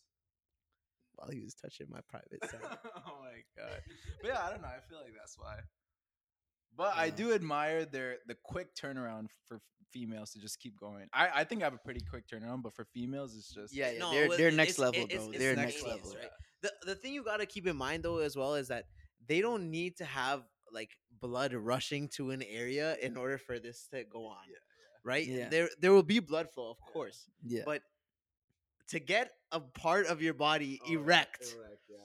While he was touching my private side. oh my god. But yeah, I don't know. I feel like that's why. But I do admire their the quick turnaround for females to just keep going. I, I think I have a pretty quick turnaround, but for females, it's just Yeah, yeah. No, they're they're next it's- level, it's- bro. it's they're the next aliens, level. right? the the thing you got to keep in mind though as well is that they don't need to have like blood rushing to an area in order for this to go on Yeah, right Yeah. there there will be blood flow of course Yeah. but to get a part of your body Oh, yeah, erect yeah.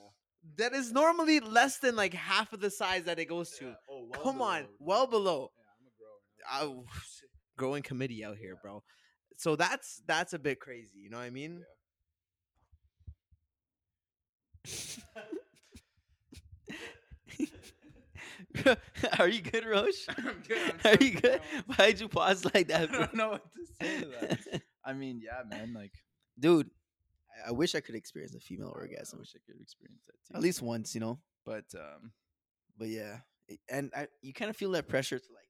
that is normally less than like half of the size that it goes to Yeah. Oh, well come on below. well below Yeah, I'm a grower. I, *laughs* growing committee out here bro so that's that's a bit crazy you know what i mean *laughs* Are you good, Rosh? *laughs* I'm good, I'm Are so you good? Why'd you pause like that, bro? don't know what to say to that. I mean, yeah, man. Like, Dude, I- I wish I could experience a female orgasm. I wish I could experience that too. at least once, you know. but um, But yeah, and I, you kind of feel that pressure to like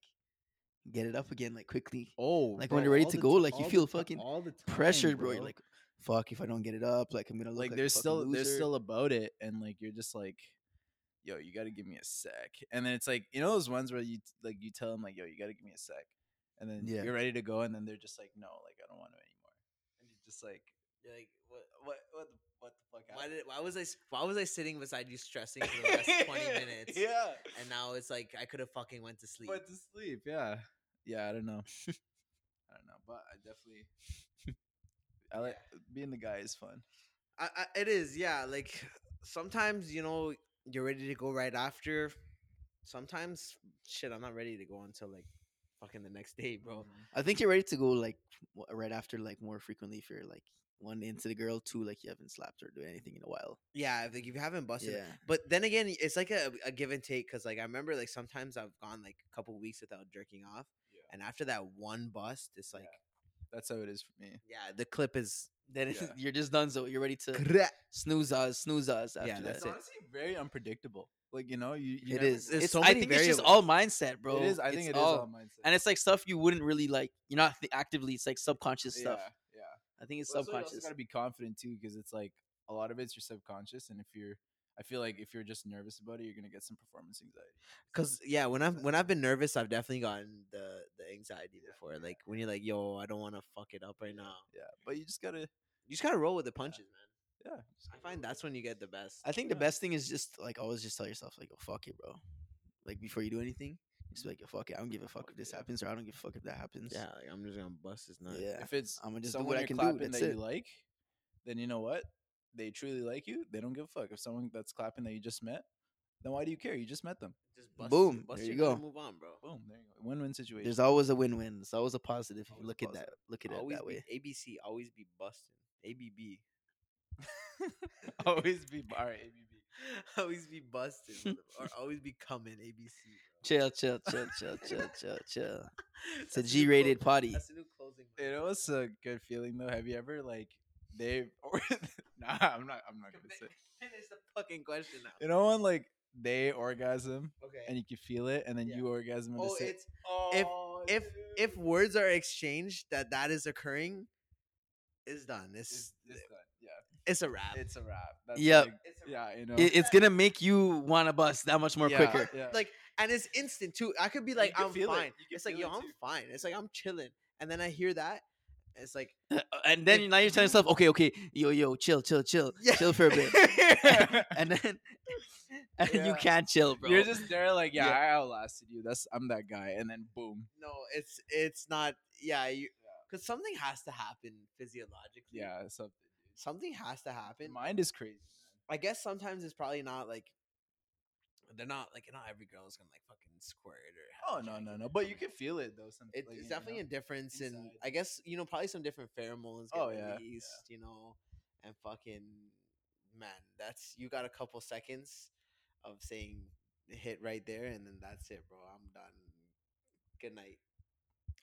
get it up again, like quickly. oh, Like, when you're ready to go, like, you feel fucking all the time, Pressured, bro. You're like, fuck, if I don't get it up, like I'm gonna look like, like, there's still there's loser. still about it, and like you're just like, yo, you got to give me a sec, and then it's like you know those ones where you like you tell them like, yo, you got to give me a sec, and then Yeah. you're ready to go, and then they're just like, no, like I don't want to anymore, and you're just like, You're like what what what the, what the fuck? why did why was I why was I sitting beside you stressing for the last twenty *laughs* minutes? yeah, And now it's like I could have fucking went to sleep. Went to sleep. Yeah, yeah. I don't know. *laughs* *laughs* I don't know, but I definitely. I like being the guy is fun. I, I, it is, yeah. Like sometimes you know you're ready to go right after. Sometimes shit, I'm not ready to go until like fucking the next day, bro. Mm-hmm. I think you're ready to go like right after, like more frequently if you're like one into the girl, two like you haven't slapped her or do anything in a while. Yeah, like if you haven't busted, it. Yeah, but then again, it's like a, a give and take because like I remember like sometimes I've gone like a couple weeks without jerking off, Yeah. and after that one bust, it's like That's how it is for me. yeah, the clip is then Yeah. *laughs* you're just done. So you're ready to snooze us, snooze us. After Yeah, that's It's that. it. honestly very unpredictable. Like you know, you, you It never is. It's, so I many think it's just all mindset, bro. It is. I think It's it is all- all mindset. and it's like stuff you wouldn't really like. You're not th- actively. It's like subconscious stuff. Yeah, yeah. I think it's Well, that's why you got to be confident too, because it's like a lot of it's your subconscious, and if you're, I feel like if you're just nervous about it, you're gonna get some performance anxiety. Cause yeah, when I've when I've been nervous, I've definitely gotten the the anxiety before. Like when you're like, yo, I don't want to fuck it up right now. Yeah, but you just gotta, You just gotta roll with the punches, man. Yeah. I find that's when you get the best. I think the best thing is just like always just tell yourself like, oh fuck it, bro. Like before you do anything, just be like, fuck it. I don't give a fuck if this happens or I don't give a fuck if that happens. yeah, like, I'm just gonna bust his nut. Yeah. If it's I'ma just do someone what I you're can do, clapping that's that it. you like, then you know what? They truly like you. They don't give a fuck. If someone that's clapping that you just met, then why do you care? You just met them. Just bust, Boom, Bust there you go. Move on, bro. Boom. There you go. Win-win situation. There's always a win-win. It's always a positive Always look a at that. Look at it Always that be way. ABC. Always be busting. ABB. *laughs* always be all right. ABB. *laughs* always be busted, or *laughs* always be coming. ABC. Chill, chill, chill, chill, chill, chill, chill. *laughs* It's a That's the new G-rated clo- potty. That's the new closing. You line. know what's a good feeling though? Have you ever like they *laughs* or *laughs* nah? I'm not. I'm not gonna say. Finish the fucking question now. You know when like they orgasm Okay. and you can feel it, and then Yeah. you orgasm. at the oh, same- it's if- Oh, if if words are exchanged that that is occurring, it's done. It's it's, it's done. Yeah, it's a wrap. it's a wrap. That's Yep. like- It's a yeah, you know. It, it's gonna make you want to bust that much more Yeah, quicker. Yeah. like and it's instant too. I could be like, I'm feel it. fine. It's like, yo, it I'm fine. It's like I'm chilling, and then I hear that. It's like, uh, uh, and then now you're telling yourself, okay, okay, yo, yo, chill, chill, chill, *laughs* Yeah. chill for a bit, *laughs* and *laughs* then and you can't chill, bro. You're just there, like, yeah, Yeah. I outlasted you. That's I'm that guy, and then boom. no, it's it's not. Yeah, you because something has to happen physiologically. Yeah, something. something has to happen. mind is crazy. I guess sometimes it's probably not like they're not like not every girl is gonna like fucking squirt or. Oh no, no, no! But you can feel it though. Some, It, like, it's you definitely know? a difference in inside. I guess you know probably some different pheromones get Oh, yeah, yeah. you know, and fucking man, that's you got a couple seconds of saying hit right there, and then that's it, bro. I'm done. Good night.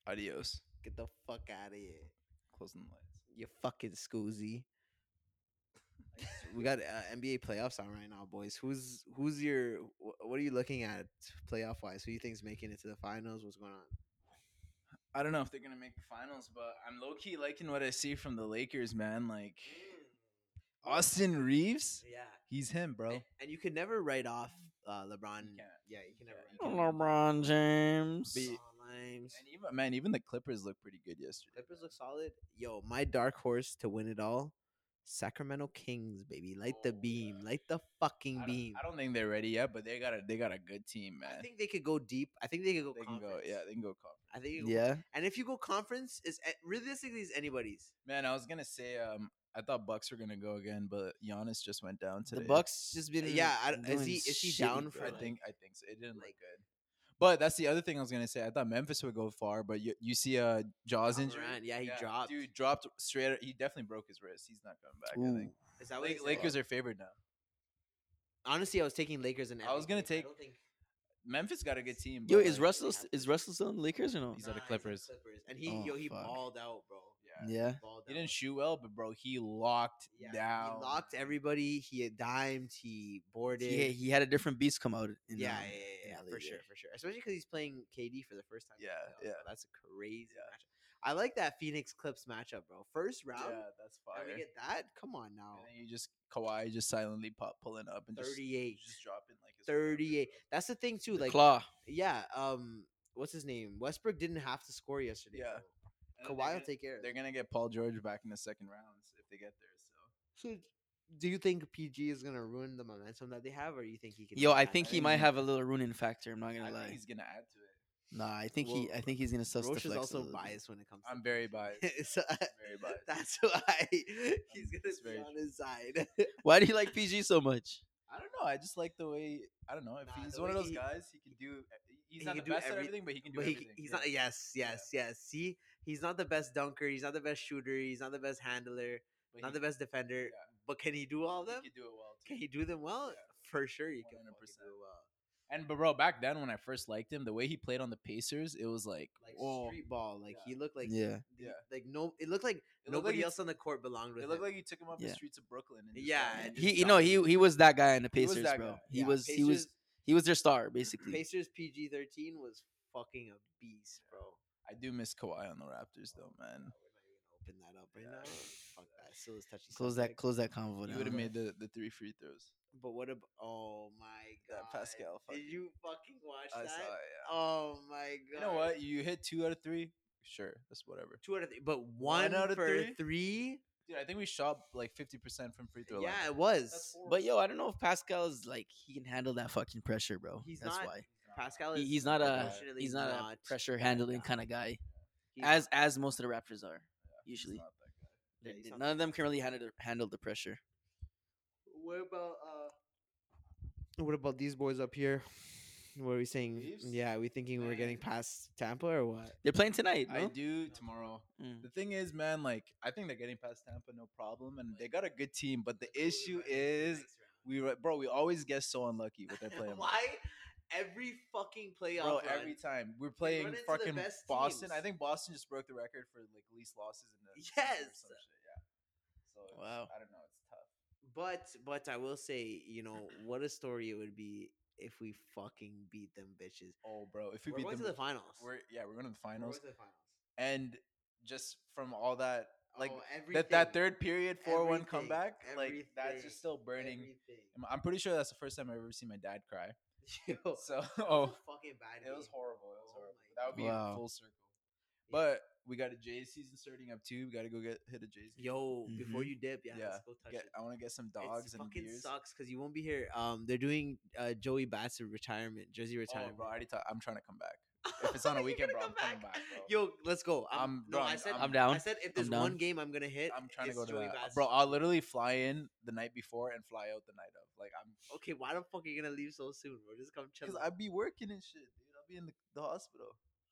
Adios. Get the fuck out of here. Closing the lights. You fucking scoozy. We got uh, NBA playoffs on right now, boys. Who's who's your? wh- What are you looking at playoff wise? Who do you think's making it to the finals? What's going on? I don't know if they're gonna make the finals, but I'm low key liking what I see from the Lakers, man. Like Austin Reaves, Yeah, he's him, bro. and, and you could never write off uh, LeBron. can't. Yeah, you can never. Yeah, you write can't. off LeBron James. Be- Limes. And even man, even the Clippers look pretty good yesterday. Clippers look solid. Yo, my dark horse to win it all, Sacramento Kings, baby. Light the Oh, beam. yeah. Light the fucking I beam. I don't think they're ready yet, but they got a they got a good team, man. I think they could go deep. I think they could go. they can go. Yeah, they can go conference. I think. You can go- Yeah. And if you go conference, is realistically is anybody's. Man, I was gonna say, um, I thought Bucks were gonna go again, but Giannis just went down today. The Bucks just been Yeah, I is he- is he down for, I like- think I think so. It didn't like- look good. But that's the other thing I was gonna say. I thought Memphis would go far, but you, you see uh Jaws Ja injury. Morant, yeah, he dropped. Dude dropped straight. He definitely broke his wrist. He's not coming back. I think. Is that what Lake, he? Lakers are favored now. Honestly, I was taking Lakers and. I was gonna everything. take- don't think- Memphis got a good team. Yo, is like, Russell have st- to- is Russell still in the Lakers or no? He's at the Nah, Clippers. And he, Oh, yo, he fuck. balled out, bro. Yeah. Yeah. Balled He didn't shoot well, but bro, he locked Yeah, down. He locked everybody. He had dimed. He boarded. He, he had a different beast come out. In, yeah, um, yeah, yeah, in yeah, for sure, for sure. Especially because he's playing KD for the first time. Yeah, yeah. bro. That's a crazy Yeah. matchup. I like that Phoenix Clips matchup, bro. First round, Yeah, that's fire. and we get that. Come on now, And then you just Kawhi just silently pop pulling up and just thirty-eight. just dropping like his whatever. 38. That's the thing too. The Like, claw. yeah. Um, what's his name? Westbrook didn't have to score yesterday. Yeah. bro. And Kawhi will gonna- take care of They're gonna get Paul George back in the second round if they get there. So So, do you think PG is gonna ruin the momentum that they have, or you think he can? Yo, I think he it? might have a little ruining factor. I'm not gonna think lie. he's gonna add to it. Nah, I think he. Well, I think he's gonna suss the Rosh is also biased when it comes. to I'm very biased. *laughs* So, Very biased. That's why he's gonna it's be very on his side. Why do you like *laughs* PG so much? I don't know. I just like the way. I don't know if Nah, he's the one of way those he- guys. He can do. Eh, he's he not can the do best every- at everything, but he can do but he, everything. he's yeah. not. Yes, yes, yes. See, he's not the best dunker. He's not the best shooter. He's not the best handler. But Not he- the best defender. yeah. But can he do all of He them? can do it well. Too. Can he do them well? Yeah. For sure, he can. 100%. 100%. Do well. And but bro, back then when I first liked him, the way he played on the Pacers, it was like, Like whoa. street ball. Like Yeah. he looked like Yeah. the- Yeah. Like no, it looked like It looked nobody like else on the court belonged with him. It looked him. like you took him off the streets of Brooklyn. And Yeah, and He, just you know, he he was that guy in the He was Pacers, that bro. guy. He Yeah, was he was he was their star basically. Pacers PG thirteen was fucking a beast, bro. I do miss Kawhi on the Raptors though, oh, man. We're not even gonna open that up right Yeah. now. Fuck that. Still is touchy. Close that close that convo You down. would have made the, the three free throws. But what about? Oh my god, That Pascal Did you fucking watch I that? saw it. Yeah. Oh my god. You know what? You hit two out of three. Sure, that's whatever. Two out of three, but one, out of for three? three. Dude, I think we shot like fifty percent from free throw line. Yeah, it was. But yo, I don't know if Pascal is like he can handle that fucking pressure, bro. He's That's not why Pascal He- is he's not a he's not, not a pressure handling guy. kind of guy, He's- as as most of the Raptors are He's usually. not. Yeah, They- he's they- not None of them can really handle the, handle the pressure. What about uh? What about these boys up here? What are we saying? Leafs? Yeah, are we thinking we're getting past Tampa or what? They're playing tonight. I do tomorrow. Mm. The thing is, man, like I think they're getting past Tampa, no problem, and they got a good team. But the issue is, we bro, we always get so unlucky with their *laughs* playing. Why? Every fucking playoff. Bro, run, every time we're playing fucking Boston. I think Boston just broke the record for like least losses in the Yes. yeah. So Wow. I don't know. It's tough. But but I will say, you know, what a story it would be if we fucking beat them bitches. Oh, bro, if we We're beat going them, to the finals. we're yeah, we're going to the We're finals, going to the finals. and just from all that, like Oh, that that third period four one Everything, comeback, like that's just still burning. everything. I'm pretty sure that's the first time I've ever seen my dad cry. *laughs* Yo, So, *laughs* oh, fucking bad. it was horrible. It was Oh horrible. my That would be Wow. a full circle. Yeah. But we got a J season starting up too. We got to go get hit a J season. Yo, before Mhm. you dip, yeah, Yeah, let's go touch Get, it. I want to get some It dogs and fucking beers. sucks because you won't be here. Um, they're doing uh Joey Bats retirement, jersey Oh, retirement. bro, I already thought I'm trying to come back. If it's on a *laughs* weekend, bro, come I'm coming back, bro. Yo, let's go. I'm, I'm- no, bro, I I'm- said I'm down. I said if there's down. one game I'm gonna hit, I'm trying to it's go to Joey that, Bats. bro. I'll literally fly in the night before and fly out the night of. Like I'm, Okay, why the fuck are you gonna leave so soon, bro? Just come chill. because I'd be working and shit, dude. I'll be in the, the hospital.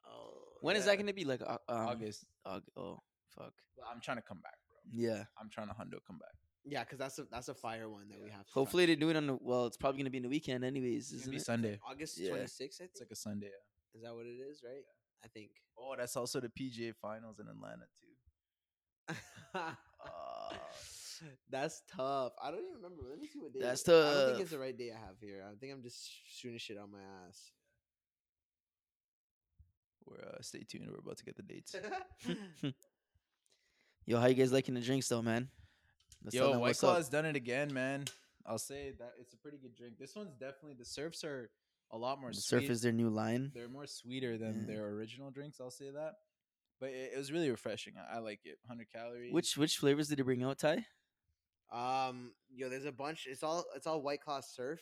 Oh, When is Yeah. that going to be? Like uh, um, August. Aug- oh, fuck. But I'm trying to come back, bro. Yeah. I'm trying to hundo come back. yeah, because that's a that's a fire one that we have. To Hopefully they do it on the. Well, it's probably going to be in the weekend, anyways, It's isn't gonna be it? Sunday. August Yeah. 26th, I think. It's like a Sunday. Yeah. Is that what it is, right? I think. Oh, that's also the PGA Finals in Atlanta too. Uh, *laughs* That's tough. I don't even remember. Let me see what day. That's it is. I don't think it's the right day I have here. I think I'm just shooting shit on my ass. we're uh, stay tuned. We're about to get the dates. *laughs* *laughs* Yo, how you guys liking the drinks, though, man? Let's Yo, White. Claw's done it again, man. I'll say that it's a pretty good drink. This one's definitely the surfs are a lot more The sweet. surf is their new line. They're more sweeter than Yeah. their original drinks. I'll say that. But it, it was really refreshing. I, I like it. 100 calories. Which which flavors did they bring out, Ty? um, yo, there's a bunch. It's all it's all White Claw Surf,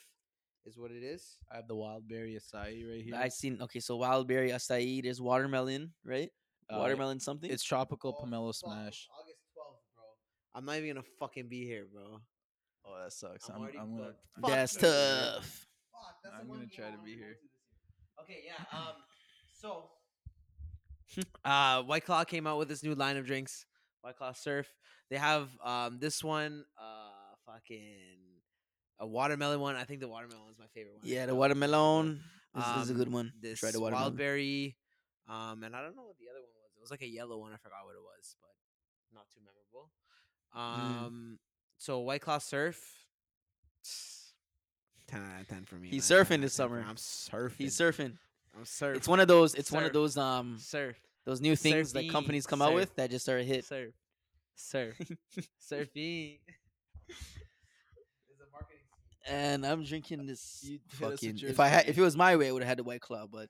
is what it is. I have the wild berry acai right here. I seen okay, so wild berry acai. There's watermelon, right? Uh, watermelon something. It's tropical Oh, pomelo fuck, smash. August 12th, bro. I'm not even gonna fucking be here, bro. Oh, that sucks. I'm I'm, I'm gonna. That's tough. Fuck, that's I'm the gonna game try to be here. to. Okay, yeah. Um, so, *laughs* uh, White Claw came out with this new line of drinks, White Claw Surf. They have um this one, uh, fucking a watermelon one. I think the watermelon is my favorite one. Yeah, the watermelon is, is a good um, one. This Try the watermelon. wild berry, um, and I don't know what the other one was. It was like a yellow one. I forgot what it was, but not too memorable. Mm. Um, so White Claw Surf. 10 out of 10 for me. He's man. surfing this of 10 for- summer. I'm surfing. He's surfing. I'm surfing. It's one of those. It's one of those um surf. those new things that companies come out with that just are a hit. Surf. Surf. *laughs* Surfing. It's a marketing. And I'm drinking this *laughs* You hit fucking. If I had, if it was my way, I would have had the White Claw, but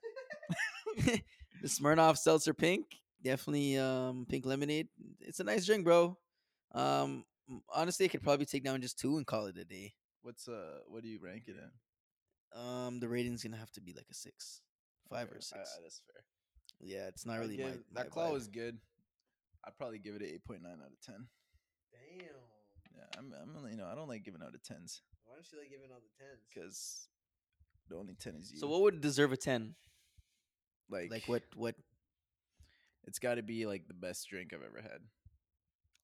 *laughs* the Smirnoff Seltzer Pink, definitely um pink lemonade. It's a nice drink, bro. Um, honestly, I could probably take down just two and call it a day. What's uh? What do you rank it in? Um, the rating's gonna have to be like a six, five Okay, or six. I- that's fair. yeah, it's not really my, my that claw vibe. was good. I'd probably give it an eight point nine out of ten. Damn. Yeah, I'm. I'm. You know, I don't like giving out of tens Why don't you like giving out the tens? because the only ten is you. So what would deserve a ten? like Like what? What? It's got to be like the best drink I've ever had.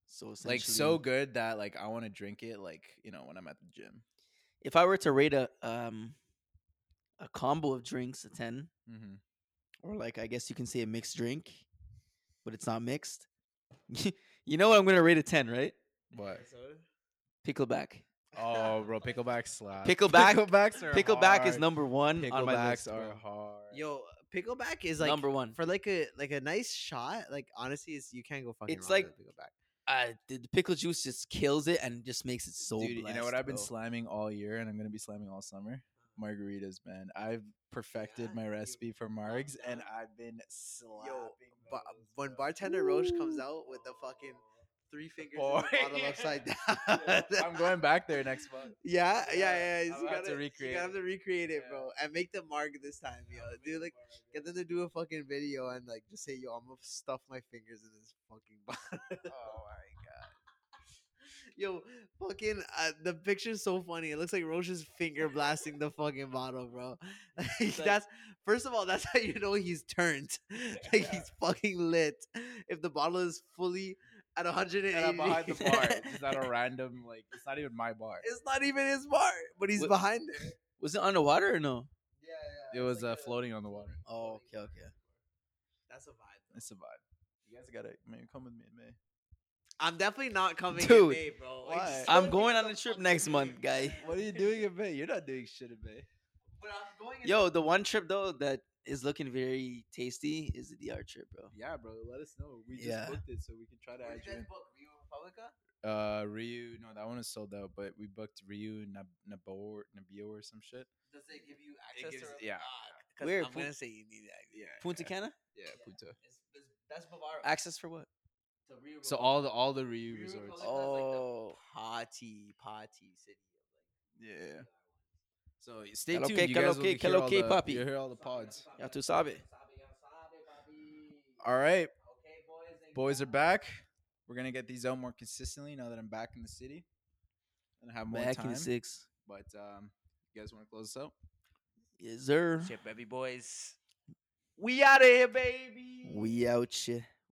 So Like so good that like I want to drink it. Like you know when I'm at the gym. If I were to rate a um a combo of drinks a ten, Mm-hmm. or like I guess you can say a mixed drink, but it's not mixed. *laughs* you know what I'm gonna rate a ten, right? What? Pickleback. Oh, bro, *laughs* pickleback slap. *laughs* Pickleback- Picklebacks are Pickleback is number one on my list. Picklebacks are hard. Yo, pickleback is like number one. for like a like a nice shot. Like honestly, it's, you can't go fucking. It's wrong like- with pickleback. Uh, the, the pickle juice just kills it and just makes it so. Dude, you know what blessed, I've been slamming all year, and I'm gonna be slamming all summer. Margaritas, man. I've perfected Yeah, my recipe for margs, and. I've been slapping. Yo, but those, when bro. bartender Rosh comes out with the fucking three fingers in the bottle upside *laughs* down. *laughs* I'm going back there next month. Yeah, yeah, Yeah, yeah. You gonna have gotta, recreate you gotta have to recreate it, Yeah. bro, and make the mark this time, yo. Do like get them to do a fucking video and like just say, yo, I'm gonna stuff my fingers in this fucking *laughs* bottle. Oh my god. yo, fucking uh, the picture's so funny. It looks like Rosh's finger blasting the fucking bottle, bro. Like- that's first of all, that's how you know he's turned. like he's fucking lit. If the bottle is fully at 180, And I'm behind the bar. It's just at a *laughs* random like it's not even my bar. it's not even his bar, but he's What- behind it. *laughs* Was it underwater or no? Yeah, yeah. It was uh, floating on the water. Oh, okay, okay. That's a vibe. It's a vibe. You guys gotta maybe come with me in May. I'm definitely not coming in Dude, May, bro. Like, why? so I'm many going on a the trip fucking next month, guy. What are you doing in May? You're not doing shit in May. But I'm going in Yo, the one trip though that is looking very tasty is the DR trip, bro. Yeah, bro. Let us know. We just Yeah. booked it so we can try to Where add did you you in. guys book? Riu Republica? Uh, Riu. No, that one is sold out. But we booked Riu, Nab- Nabor, Nabio, or some shit. Does it give you access gives- to yeah. Because Where? I'm Pu- gonna say you need that. Yeah. Punta yeah, Cana? Yeah, Punta. It's, it's, that's Bavaro. Access for what? to Rio So all the all the Riu Rio resorts. Republica is like the Oh. party, party city. Yeah. So stay Kalo tuned. que, you kalo guys will que, hear kalo all the- You'll hear all the pods. Ya tú sabes. All right, Okay, boys. boys are back. We're gonna get these out more consistently now that I'm back in the city and have more Back time. in six. But um, you guys want to close this out? Yes, sir. Shit, baby boys. We out of here, baby. We out shit.